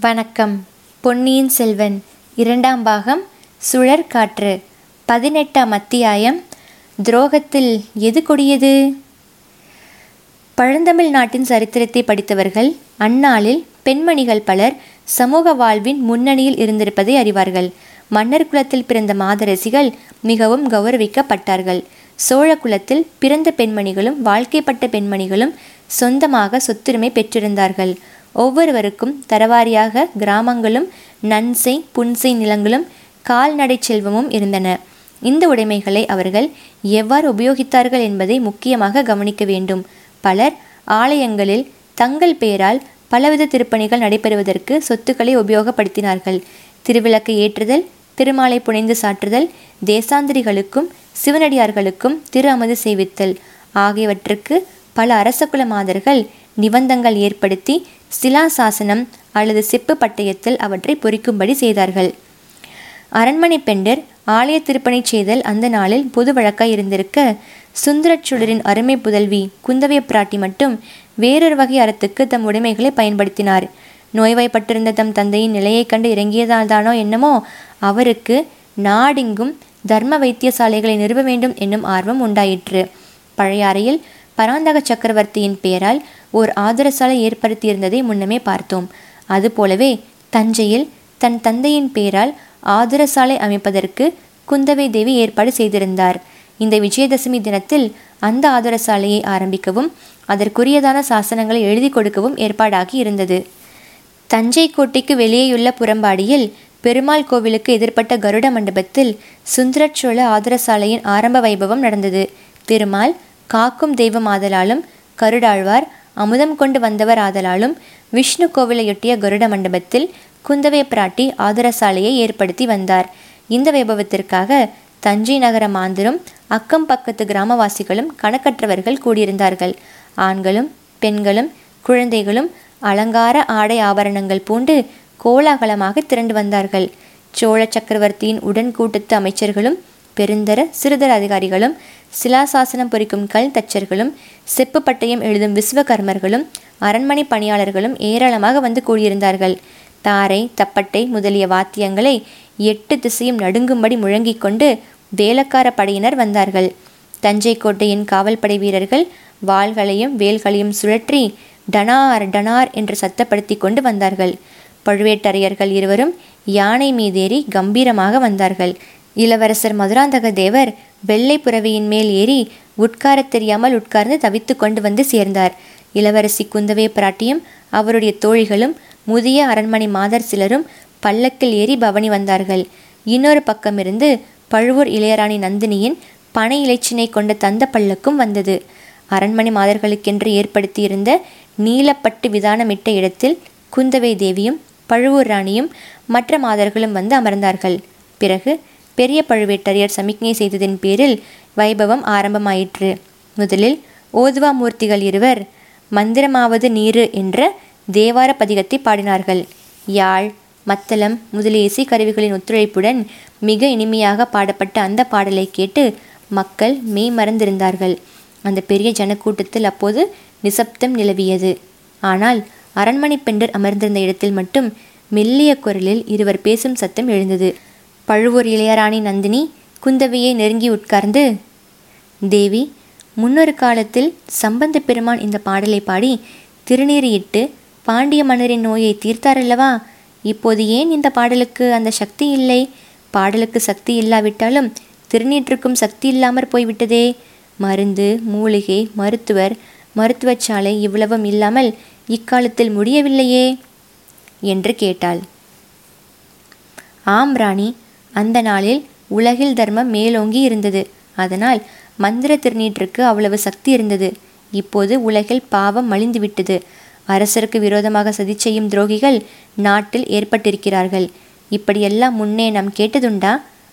வணக்கம். பொன்னியின் செல்வன் இரண்டாம் பாகம் சுழற்காற்று பதினெட்டாம் அத்தியாயம் துரோகத்தில் எது கொடியது? பழந்தமிழ் நாட்டின் சரித்திரத்தை படித்தவர்கள் அந்நாளில் பெண்மணிகள் பலர் சமூக வாழ்வின் முன்னணியில் இருந்திருப்பதை அறிவார்கள். மன்னர் குலத்தில் பிறந்த மாதரசிகள் மிகவும் கௌரவிக்கப்பட்டார்கள். சோழ குலத்தில் பிறந்த பெண்மணிகளும் வாழ்க்கைப்பட்ட பெண்மணிகளும் சொந்தமாக சொத்துரிமை பெற்றிருந்தார்கள். ஒவ்வொருவருக்கும் தரவாரியாக கிராமங்களும் நன்சை புன்சை நிலங்களும் கால்நடை செல்வமும் இருந்தன. இந்த உடைமைகளை அவர்கள் எவ்வாறு உபயோகித்தார்கள் என்பதை முக்கியமாக கவனிக்க வேண்டும். பலர் ஆலயங்களில் தங்கள் பெயரால் பலவித திருப்பணிகள் நடைபெறுவதற்கு சொத்துக்களை உபயோகப்படுத்தினார்கள். திருவிளக்கு ஏற்றுதல் திருமாலை புனைந்து சாற்றுதல் தேசாந்திரிகளுக்கும் சிவனடியார்களுக்கும் திரு அமது செய்வித்தல் ஆகியவற்றுக்கு பல அரசகுல மாதர்கள் நிபந்தங்கள் ஏற்படுத்தி சிலாசாசனம் அல்லது செப்பு பட்டயத்தில் அவற்றை பொறிக்கும்படி செய்தார்கள். அரண்மனை பெண்டர் ஆலய திருப்பணி செய்தல் அந்த நாளில் பொது வழக்காய் இருந்திருக்க சுந்தரச்சுடரின் அருமை புதல்வி குந்தவை பிராட்டி மட்டும் வேறொரு வகை அறத்துக்கு தம் உடைமைகளை பயன்படுத்தினார். நோய்வாய்ப்பட்டிருந்த தம் தந்தையின் நிலையைக் கண்டு இறங்கியதால் தானோ என்னமோ அவருக்கு நாடெங்கும் தர்ம வைத்தியசாலைகளை நிறுவ வேண்டும் என்னும் ஆர்வம் உண்டாயிற்று. பழையாறையில் பராந்தக சக்கரவர்த்தியின் பெயரால் ஓர் ஆதரசாலை ஏற்படுத்தியிருந்ததை முன்னமே பார்த்தோம். அதுபோலவே தஞ்சையில் தன் தந்தையின் பெயரால் ஆதரசாலை அமைப்பதற்கு குந்தவை தேவி ஏற்பாடு செய்திருந்தார். இந்த விஜயதசமி தினத்தில் அந்த ஆதரசாலையை ஆரம்பிக்கவும் அதற்குரியதான சாசனங்களை எழுதி கொடுக்கவும் ஏற்பாடாகி இருந்தது. தஞ்சை கோட்டைக்கு வெளியேயுள்ள புறம்பாடியில் பெருமாள் கோவிலுக்கு எதிர்ப்பட்ட கருட மண்டபத்தில் சுந்தரச்சோழ ஆதரசாலையின் ஆரம்ப வைபவம் நடந்தது. திருமால் காக்கும் தெய்வம் ஆதலாலும் கருடாழ்வார் அமுதம் கொண்டு வந்தவர் ஆதலாலும் விஷ்ணு கோவிலையொட்டிய கருட மண்டபத்தில் குந்தவை பிராட்டி ஆதரசாலையை ஏற்படுத்தி வந்தார். இந்த வைபவத்திற்காக தஞ்சை நகர மாந்தரும் அக்கம் பக்கத்து கிராமவாசிகளும் கணக்கற்றவர்கள் கூடியிருந்தார்கள். ஆண்களும் பெண்களும் குழந்தைகளும் அலங்கார ஆடை ஆபரணங்கள் பூண்டு கோலாகலமாக திரண்டு வந்தார்கள். சோழ சக்கரவர்த்தியின் உடன் கூட்டத்து அமைச்சர்களும் பெருந்தர சிறுதர அதிகாரிகளும் சிலாசாசனம் பொறிக்கும் கல் தச்சர்களும் செப்பு பட்டயம் எழுதும் விஸ்வகர்மர்களும் அரண்மனை பணியாளர்களும் ஏராளமாக வந்து கூடியிருந்தார்கள். தாரை தப்பட்டை முதலிய வாத்தியங்களை எட்டு திசையும் நடுங்கும்படி முழங்கிக் கொண்டு வேலக்கார படையினர் வந்தார்கள். தஞ்சை கோட்டையின் காவல்படை வீரர்கள் வாள்களையும் வேல்களையும் சுழற்றி டனார் டனார் என்று சத்தப்படுத்தி கொண்டு வந்தார்கள். பழுவேட்டரையர்கள் இருவரும் யானை மீதேறி கம்பீரமாக வந்தார்கள். இளவரசர் மதுராந்தக தேவர் வெள்ளை புறவியின் மேல் ஏறி உட்காரத் தெரியாமல் உட்கார்ந்து தவித்து கொண்டு வந்து சேர்ந்தார். இளவரசி குந்தவை பிராட்டியும் அவருடைய தோழிகளும் முதிய அரண்மனை மாதர் சிலரும் பல்லக்கில் ஏறி பவனி வந்தார்கள். இன்னொரு பக்கமிருந்து பழுவூர் இளையராணி நந்தினியின் பனை இலைச்சினை கொண்ட தந்த பல்லக்கும் வந்தது. அரண்மனை மாதர்களுக்கென்று ஏற்படுத்தியிருந்த நீலப்பட்டு விதானமிட்ட இடத்தில் குந்தவை தேவியும் பழுவூர் ராணியும் மற்ற மாதர்களும் வந்து அமர்ந்தார்கள். பிறகு பெரிய பழுவேட்டரையர் சமிக்ஞை செய்ததின் பேரில் வைபவம் ஆரம்பமாயிற்று. முதலில் ஓதுவா மூர்த்திகள் இருவர் மந்திரமாவது நீரு என்ற தேவார பதிகத்தை பாடினார்கள். யாழ் மத்தளம் முதலிய இசைக்கருவிகளின் ஒத்துழைப்புடன் மிக இனிமையாக பாடப்பட்ட அந்த பாடலை கேட்டு மக்கள் மெய் மறந்திருந்தார்கள். அந்த பெரிய ஜனக்கூட்டத்தில் அப்போது நிசப்தம் நிலவியது. ஆனால் அரண்மனை பெண்டர் அமர்ந்திருந்த இடத்தில் மட்டும் மெல்லிய குரலில் இருவர் பேசும் சத்தம் எழுந்தது. பழுவூர் இளையராணி நந்தினி குந்தவையை நெருங்கி உட்கார்ந்து தேவி முன்னொரு காலத்தில் சம்பந்த பெருமான் இந்த பாடலை பாடி திருநீறியிட்டு பாண்டிய மன்னரின் நோயை தீர்த்தாரல்லவா? இப்போது ஏன் இந்த பாடலுக்கு அந்த சக்தி இல்லை? பாடலுக்கு சக்தி இல்லாவிட்டாலும் திருநீற்றுக்கும் சக்தி இல்லாமற் போய்விட்டதே. மருந்து மூலிகை மருத்துவர் மருத்துவச்சாலை இவ்வளவும் இல்லாமல் இக்காலத்தில் முடியவில்லையே? என்று கேட்டாள். ஆம் ராணி. அந்த நாளில் உலகில் தர்மம் மேலோங்கி இருந்தது. அதனால் மந்திர திருநீற்றுக்கு அவ்வளவு சக்தி இருந்தது. இப்போது உலகில் பாவம் மலிந்துவிட்டது அரசருக்கு விரோதமாக சதி செய்யும் துரோகிகள் நாட்டில் ஏற்பட்டிருக்கிறார்கள். இப்படியெல்லாம் முன்னே நாம் கேட்டதுண்டா?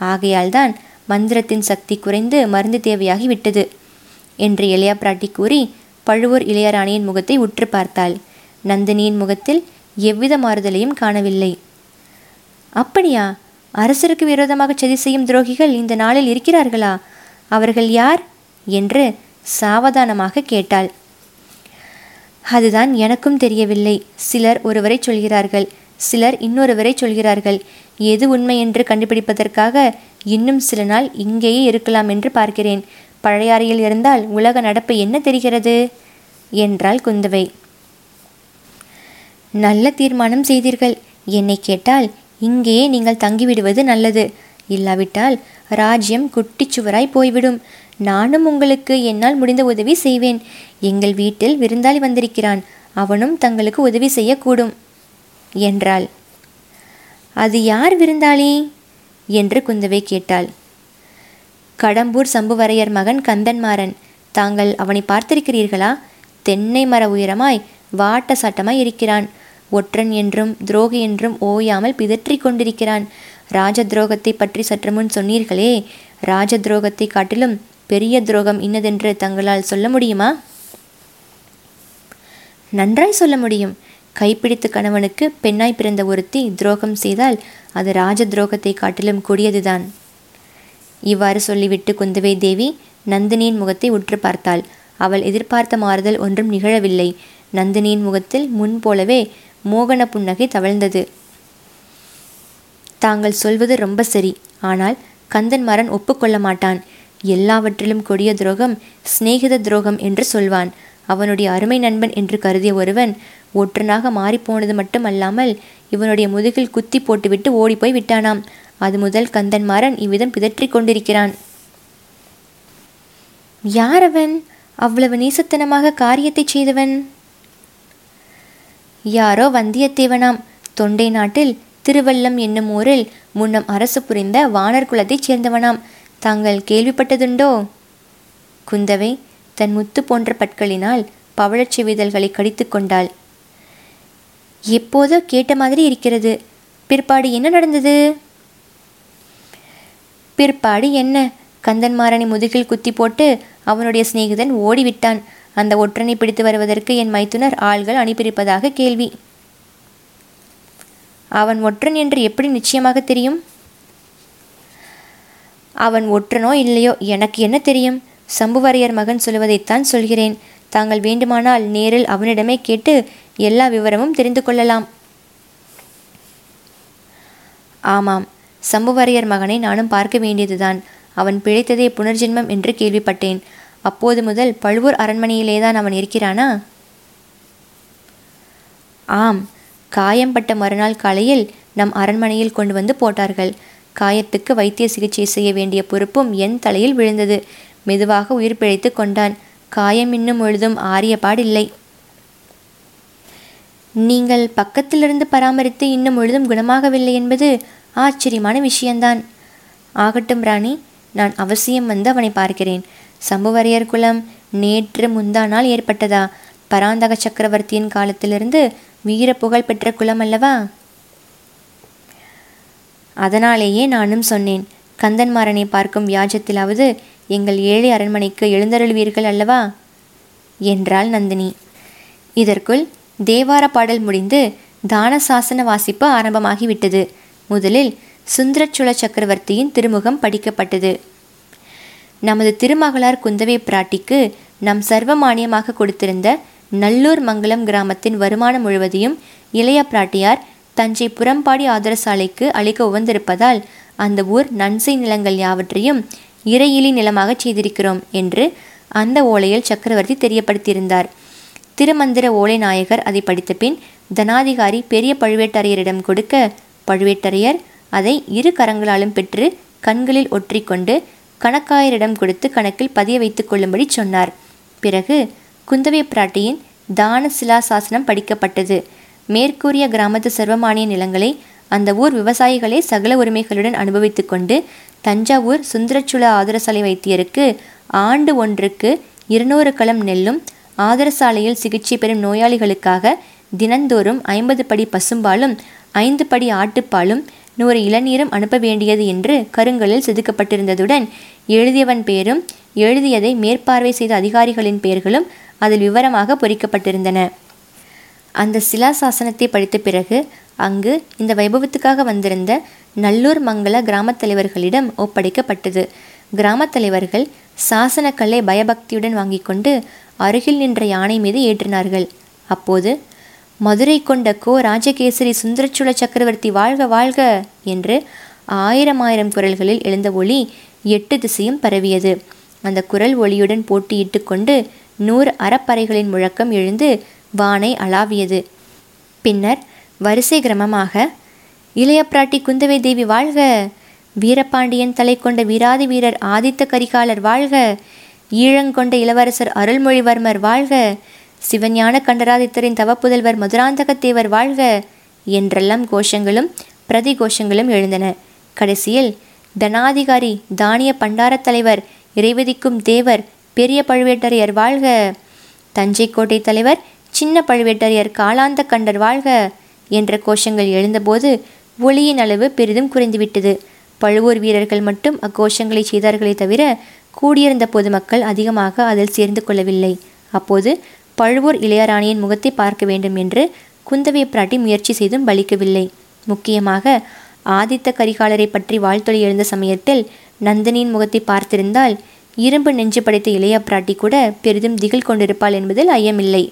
ஆகையால்தான் மந்திரத்தின் சக்தி குறைந்து மருந்து தேவையாகி விட்டது என்று இளையா பிராட்டி கூறி பழுவூர் இளையராணியின் முகத்தை உற்று பார்த்தாள். நந்தினியின் முகத்தில் எவ்வித மாறுதலையும் காணவில்லை. அப்படியா? அரசருக்கு விரோதமாக சதி செய்யும் துரோகிகள் இந்த நாளில் இருக்கிறார்களா? அவர்கள் யார்? என்று சாவதானமாக கேட்டாள். அதுதான் எனக்கும் தெரியவில்லை. சிலர் ஒருவரை சொல்கிறார்கள். சிலர் இன்னொருவரை சொல்கிறார்கள். எது உண்மை என்று கண்டுபிடிப்பதற்காக இன்னும் சில நாள் இங்கேயே இருக்கலாம் என்று பார்க்கிறேன். பழையாறையில் இருந்தால் உலக நடப்பு என்ன தெரிகிறது? என்றாள் குந்தவை. நல்ல தீர்மானம் செய்தீர்கள். என்னை கேட்டால் இங்கேயே நீங்கள் தங்கிவிடுவது நல்லது. இல்லாவிட்டால் ராஜ்யம் குட்டிச்சுவராய் போய்விடும். நானும் உங்களுக்கு என்னால் முடிந்த உதவி செய்வேன். எங்கள் வீட்டில் விருந்தாளி வந்திருக்கிறான். அவனும் தங்களுக்கு உதவி செய்யக்கூடும். என்றாள். அது யார் விருந்தாளி? என்று குந்தவை கேட்டாள். கடம்பூர் சம்புவரையர் மகன் கந்தன்மாறன். தாங்கள் அவனை பார்த்திருக்கிறீர்களா? தென்னை மர உயரமாய் வாட்ட சாட்டமாய் இருக்கிறான். ஒற்றன் என்றும் துரோகி என்றும் ஓயாமல் பிதற்றிக் கொண்டிருக்கிறான். ராஜ துரோகத்தை பற்றி சற்று முன் சொன்னீர்களே ராஜ துரோகத்தை காட்டிலும் பெரிய துரோகம் இன்னதென்று தங்களால் சொல்ல முடியுமா? நன்றாய் சொல்ல முடியும். கைப்பிடித்த கணவனுக்கு பெண்ணாய் பிறந்த ஒருத்தி துரோகம் செய்தால் அது ராஜ துரோகத்தை காட்டிலும் கொடியதுதான். இவ்வாறு சொல்லிவிட்டு குந்தவை தேவி நந்தினியின் முகத்தை உற்று பார்த்தாள். அவள் எதிர்பார்த்த மாறுதல் ஒன்றும் நிகழவில்லை. நந்தினியின் முகத்தில் முன் போலவே மோகன புன்னகை தவழ்ந்தது. தாங்கள் சொல்வது ரொம்ப சரி. ஆனால் கந்தன்மாறன் ஒப்புக்கொள்ள மாட்டான். எல்லாவற்றிலும் கொடிய துரோகம் சிநேகித துரோகம் என்று சொல்வான். அவனுடைய அருமை நண்பன் என்று கருதிய ஒருவன் ஒற்றனாக மாறிப்போனது மட்டுமல்லாமல் இவனுடைய முதுகில் குத்தி போட்டுவிட்டு ஓடிப்போய் விட்டானாம். அது முதல் கந்தன்மாறன் இவ்விதம் பிதற்றிக் கொண்டிருக்கிறான். யார் அவன் அவ்வளவு நீசத்தனமாக காரியத்தை செய்தவன்? யாரோ வந்தியத்தேவனாம். தொண்டை நாட்டில் திருவல்லம் என்னும் ஊரில் முன்னம் அரசு புரிந்த வானர் குலத்தைச் சேர்ந்தவனாம். தாங்கள் கேள்விப்பட்டதுண்டோ? குந்தவை தன் முத்து போன்ற பற்களினால் பவழச் செவிதழ்களை கடித்து கொண்டாள். எப்போதோ கேட்ட மாதிரி இருக்கிறது. பிற்பாடு என்ன நடந்தது? பிற்பாடு என்ன? கந்தன்மாறனை முதுகில் குத்தி போட்டு அவனுடைய சிநேகிதன் ஓடிவிட்டான். அந்த ஒற்றனை பிடித்து வருவதற்கு என் மைத்துனர் ஆள்கள் அனுப்பியிருப்பதாக கேள்வி. அவன் ஒற்றன் என்று எப்படி நிச்சயமாக தெரியும்? அவன் ஒற்றனோ இல்லையோ எனக்கு என்ன தெரியும்? சம்புவரையர் மகன் சொல்வதைத்தான் சொல்கிறேன். தாங்கள் வேண்டுமானால் நேரில் அவனிடமே கேட்டு எல்லா விவரமும் தெரிந்து கொள்ளலாம். ஆமாம் சம்புவரையர் மகனை நானும் பார்க்க வேண்டியதுதான். அவன் பிழைத்ததே புனர்ஜென்மம் என்று கேள்விப்பட்டேன். அப்போது முதல் பழுவூர் அரண்மனையிலேதான் அவன் இருக்கிறானா? ஆம் காயம்பட்ட மறுநாள் காலையில் நம் அரண்மனையில் கொண்டு வந்து போட்டார்கள். காயத்துக்கு வைத்திய சிகிச்சை செய்ய வேண்டிய பொறுப்பும் என் தலையில் விழுந்தது. மெதுவாக உயிர் பிழைத்து கொண்டான். காயம் இன்னும் முழுதும் ஆரியப்பாடில்லை நீங்கள் பக்கத்திலிருந்து பராமரித்து இன்னும் முழுதும் குணமாகவில்லை என்பது ஆச்சரியமான விஷயந்தான். ஆகட்டும் ராணி நான் அவசியம் வந்து அவனை பார்க்கிறேன். சம்புவரையர் குலம் நேற்று முந்தா நாள் ஏற்பட்டதா? பராந்தக சக்கரவர்த்தியின் காலத்திலிருந்து வீர புகழ் பெற்ற குலம் அல்லவா? அதனாலேயே நானும் சொன்னேன் கந்தன்மாறனை பார்க்கும் வியாஜத்திலாவது எங்கள் ஏழை அரண்மனைக்கு எழுந்தருள்வீர்கள் அல்லவா? என்றாள் நந்தினி. இதற்குள் தேவார பாடல் முடிந்து தான சாசன வாசிப்பு ஆரம்பமாகிவிட்டது. முதலில் சுந்தரச்சுள சக்கரவர்த்தியின் திருமுகம் படிக்கப்பட்டது. நமது திருமகளார் குந்தவை பிராட்டிக்கு நம் சர்வமானியமாக கொடுத்திருந்த நல்லூர் மங்கலம் கிராமத்தின் வருமானம் முழுவதையும் இளைய பிராட்டியார் தஞ்சை புறம்பாடி ஆதரசாலைக்கு அளிக்க உவந்திருப்பதால் அந்த ஊர் நன்சை நிலங்கள் யாவற்றையும் இறையிலி நிலமாக செய்திருக்கிறோம் என்று அந்த ஓலையில் சக்கரவர்த்தி தெரியப்படுத்தியிருந்தார். திருமந்திர ஓலை நாயகர் அதை படித்த பின் தனாதிகாரி பெரிய பழுவேட்டரையரிடம் கொடுக்க பழுவேட்டரையர் அதை இரு கரங்களாலும் பெற்று கண்களில் ஒற்றிக்கொண்டு கணக்காயரிடம் கொடுத்து கணக்கில் பதிய வைத்துக் கொள்ளும்படி சொன்னார். பிறகு குந்தவை பிராட்டியின் தான சிலாசாசனம் படிக்கப்பட்டது. மேற்கூறிய கிராமத்து சர்வமானிய நிலங்களை அந்த ஊர் விவசாயிகளே சகல உரிமைகளுடன் அனுபவித்து கொண்டு தஞ்சாவூர் சுந்தரச்சுல ஆதரசாலை வைத்தியருக்கு ஆண்டு ஒன்றுக்கு இருநூறு களம் நெல்லும் ஆதரசாலையில் சிகிச்சை பெறும் நோயாளிகளுக்காக தினந்தோறும் ஐம்பது படி பசும்பாலும் ஐந்து படி ஆட்டுப்பாலும் நூறு இளநீரும் அனுப்ப வேண்டியது என்று கருங்கலில் செதுக்கப்பட்டிருந்ததுடன் எழுதியவன் பெயரும் எழுதியதை மேற்பார்வை செய்த அதிகாரிகளின் பெயர்களும் அதில் விவரமாக பொறிக்கப்பட்டிருந்தன. அந்த சிலாசாசனத்தை படித்த பிறகு அங்கு இந்த வைபவத்துக்காக வந்திருந்த நல்லூர் மங்கள கிராமத் தலைவர்களிடம் ஒப்படைக்கப்பட்டது. கிராமத் தலைவர்கள் சாசனக்கல்லை பயபக்தியுடன் வாங்கி கொண்டு அருகில் நின்ற யானை மீது ஏற்றினார்கள். அப்போது மதுரை கொண்ட கோ ராஜகேசரி சுந்தரச்சுள சக்கரவர்த்தி வாழ்க வாழ்க என்று ஆயிரம் ஆயிரம் குரல்களில் எழுந்த ஒளி எட்டு திசையும் பரவியது. அந்த குரல் ஒளியுடன் போட்டியிட்டு கொண்டு நூறு அறப்பறைகளின் முழக்கம் எழுந்து வானை அளாவியது. பின்னர் வரிசை கிரமமாக இளையப்பிராட்டி குந்தவை தேவி வாழ்க! வீரபாண்டியன் தலை கொண்ட வீராதி வீரர் ஆதித்த கரிகாலர் வாழ்க! ஈழங்கொண்ட இளவரசர் அருள்மொழிவர்மர் வாழ்க! சிவஞான கண்டராதித்தரின் தவப்புதல்வர் மதுராந்தகத்தேவர் வாழ்க என்றெல்லாம் கோஷங்களும் பிரதி கோஷங்களும் எழுந்தன. கடைசியில் தனாதிகாரி தானிய பண்டாரத் தலைவர் இறைவதிக்கும் தேவர் பெரிய பழுவேட்டரையர் வாழ்க. தஞ்சை கோட்டை தலைவர் சின்ன பழுவேட்டரையர் காலாந்த கண்டர் வாழ்க என்ற கோஷங்கள் எழுந்தபோது ஒளியின் அளவு பெரிதும் குறைந்துவிட்டது. பழுவூர் வீரர்கள் மட்டும் அக்கோஷங்களை செய்தார்களே தவிர கூடியிருந்த பொதுமக்கள் அதிகமாக அதில் சேர்ந்து கொள்ளவில்லை. அப்போது பழுவூர் இளையராணியின் முகத்தை பார்க்க வேண்டும் என்று குந்தவை பிராட்டி முயற்சி செய்தும் பலிக்கவில்லை. முக்கியமாக ஆதித்த கரிகாலரை பற்றி வாழ்த்தொழி எழுந்த சமயத்தில் நந்தினியின் முகத்தை பார்த்திருந்தால் இரும்பு நெஞ்சு படைத்த இளைய பிராட்டி கூட பெரிதும் திகில் கொண்டிருப்பாள் என்பதில் ஐயமில்லை.